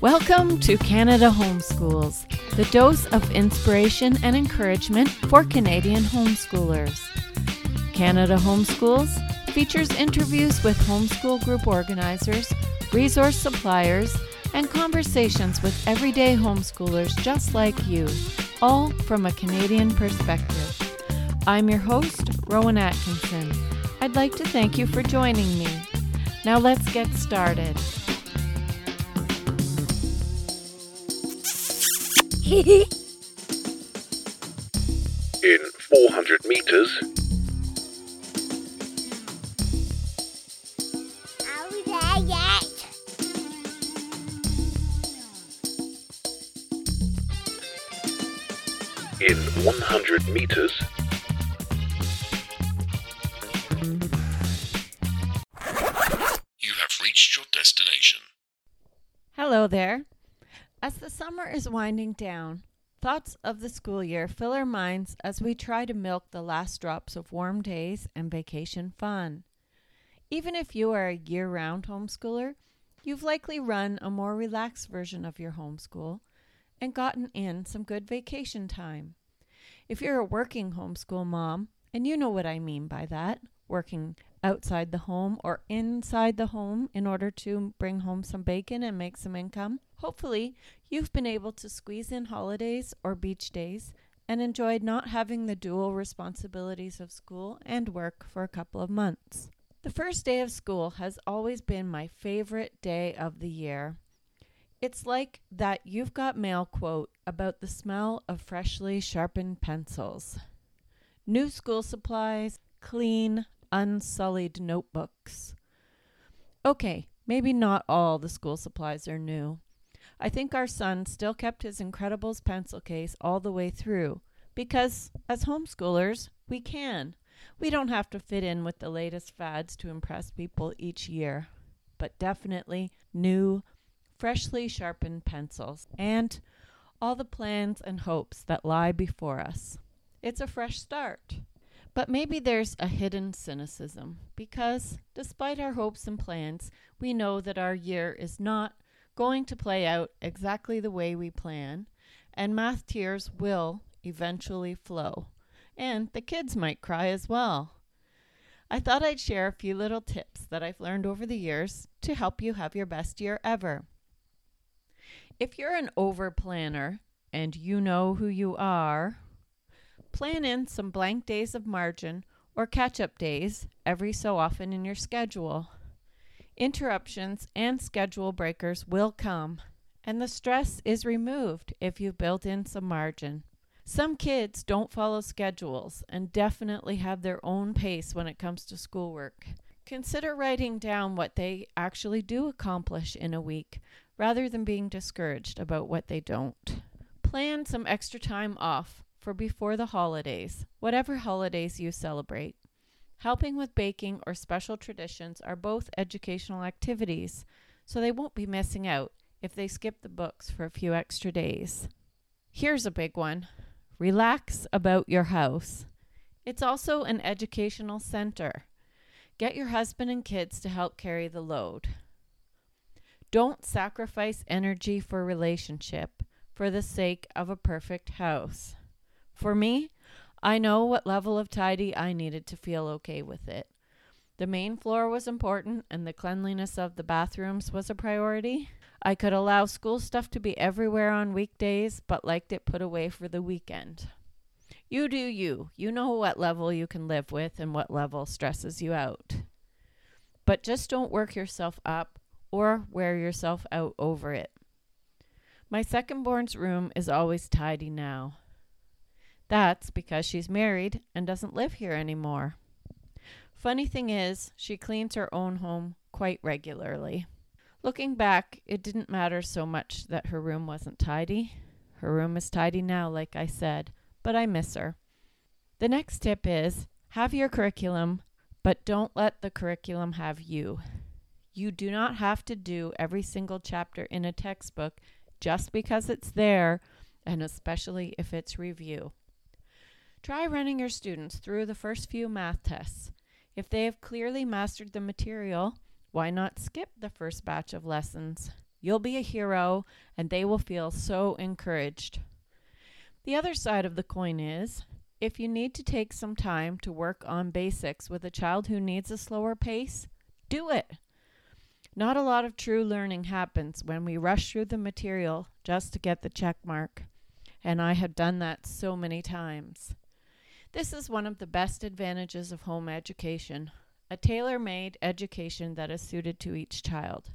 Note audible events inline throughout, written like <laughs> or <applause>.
Welcome to Canada Homeschools, the dose of inspiration and encouragement for Canadian homeschoolers. Canada Homeschools features interviews with homeschool group organizers, resource suppliers, and conversations with everyday homeschoolers just like you, all from a Canadian perspective. I'm your host, Rowan Atkinson. I'd like to thank you for joining me. Now let's get started. <laughs> In 400 meters, Are we there yet? in 100 meters, Hello there. As the summer is winding down, thoughts of the school year fill our minds as we try to milk the last drops of warm days and vacation fun. Even if you are a year round homeschooler, you've likely run a more relaxed version of your homeschool and gotten in some good vacation time. If you're a working homeschool mom, and you know what I mean by that, working outside the home or inside the home in order to bring home some bacon and make some income, hopefully you've been able to squeeze in holidays or beach days and enjoyed not having the dual responsibilities of school and work for a couple of months. The first day of school has always been my favorite day of the year. It's like that you've got mail quote about the smell of freshly sharpened pencils. New school supplies, clean, unsullied notebooks. Okay, maybe not all the school supplies are new. I think our son still kept his Incredibles pencil case all the way through because, as homeschoolers, we can. We don't have to fit in with the latest fads to impress people each year, but definitely new, freshly sharpened pencils and all the plans and hopes that lie before us. It's a fresh start. But maybe there's a hidden cynicism because, despite our hopes and plans, we know that our year is not going to play out exactly the way we plan, and math tears will eventually flow. And the kids might cry as well. I thought I'd share a few little tips that I've learned over the years to help you have your best year ever. If you're an over planner and you know who you are, plan in some blank days of margin or catch up days every so often in your schedule. Interruptions and schedule breakers will come, and the stress is removed if you've built in some margin. Some kids don't follow schedules and definitely have their own pace when it comes to schoolwork. Consider writing down what they actually do accomplish in a week rather than being discouraged about what they don't. Plan some extra time off for before the holidays, whatever holidays you celebrate. Helping with baking or special traditions are both educational activities, so they won't be missing out if they skip the books for a few extra days. Here's a big one relax about your house. It's also an educational center. Get your husband and kids to help carry the load. Don't sacrifice energy for relationship for the sake of a perfect house. For me, I know what level of tidy I needed to feel okay with it. The main floor was important and the cleanliness of the bathrooms was a priority. I could allow school stuff to be everywhere on weekdays, but liked it put away for the weekend. You do you. You know what level you can live with and what level stresses you out. But just don't work yourself up or wear yourself out over it. My second born's room is always tidy now. That's because she's married and doesn't live here anymore. Funny thing is, she cleans her own home quite regularly. Looking back, it didn't matter so much that her room wasn't tidy. Her room is tidy now, like I said, but I miss her. The next tip is have your curriculum, but don't let the curriculum have you. You do not have to do every single chapter in a textbook just because it's there, and especially if it's review. Try running your students through the first few math tests. If they have clearly mastered the material, why not skip the first batch of lessons? You'll be a hero, and they will feel so encouraged. The other side of the coin is if you need to take some time to work on basics with a child who needs a slower pace, do it. Not a lot of true learning happens when we rush through the material just to get the check mark, and I have done that so many times. This is one of the best advantages of home education a tailor made education that is suited to each child.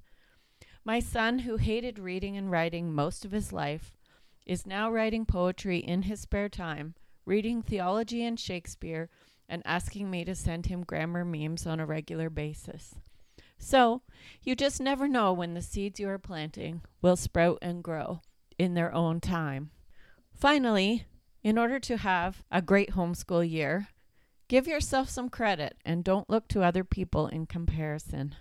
My son, who hated reading and writing most of his life, is now writing poetry in his spare time, reading theology and Shakespeare, and asking me to send him grammar memes on a regular basis. So, you just never know when the seeds you are planting will sprout and grow in their own time. Finally, in order to have a great homeschool year, give yourself some credit and don't look to other people in comparison.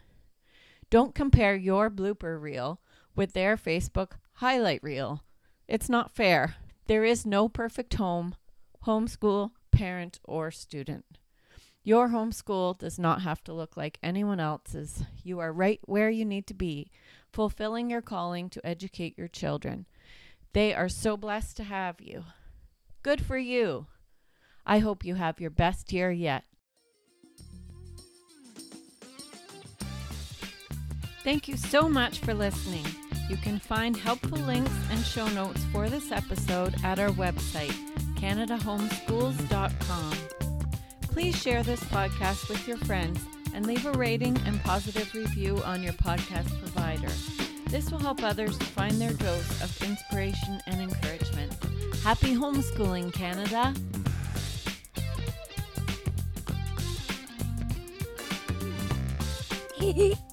Don't compare your blooper reel with their Facebook highlight reel. It's not fair. There is no perfect home, homeschool, parent, or student. Your homeschool does not have to look like anyone else's. You are right where you need to be, fulfilling your calling to educate your children. They are so blessed to have you. Good for you. I hope you have your best year yet. Thank you so much for listening. You can find helpful links and show notes for this episode at our website, CanadaHomeschools.com. Please share this podcast with your friends and leave a rating and positive review on your podcast provider. This will help others find their dose of inspiration and encouragement. Happy homeschooling, Canada! Hehehe <laughs>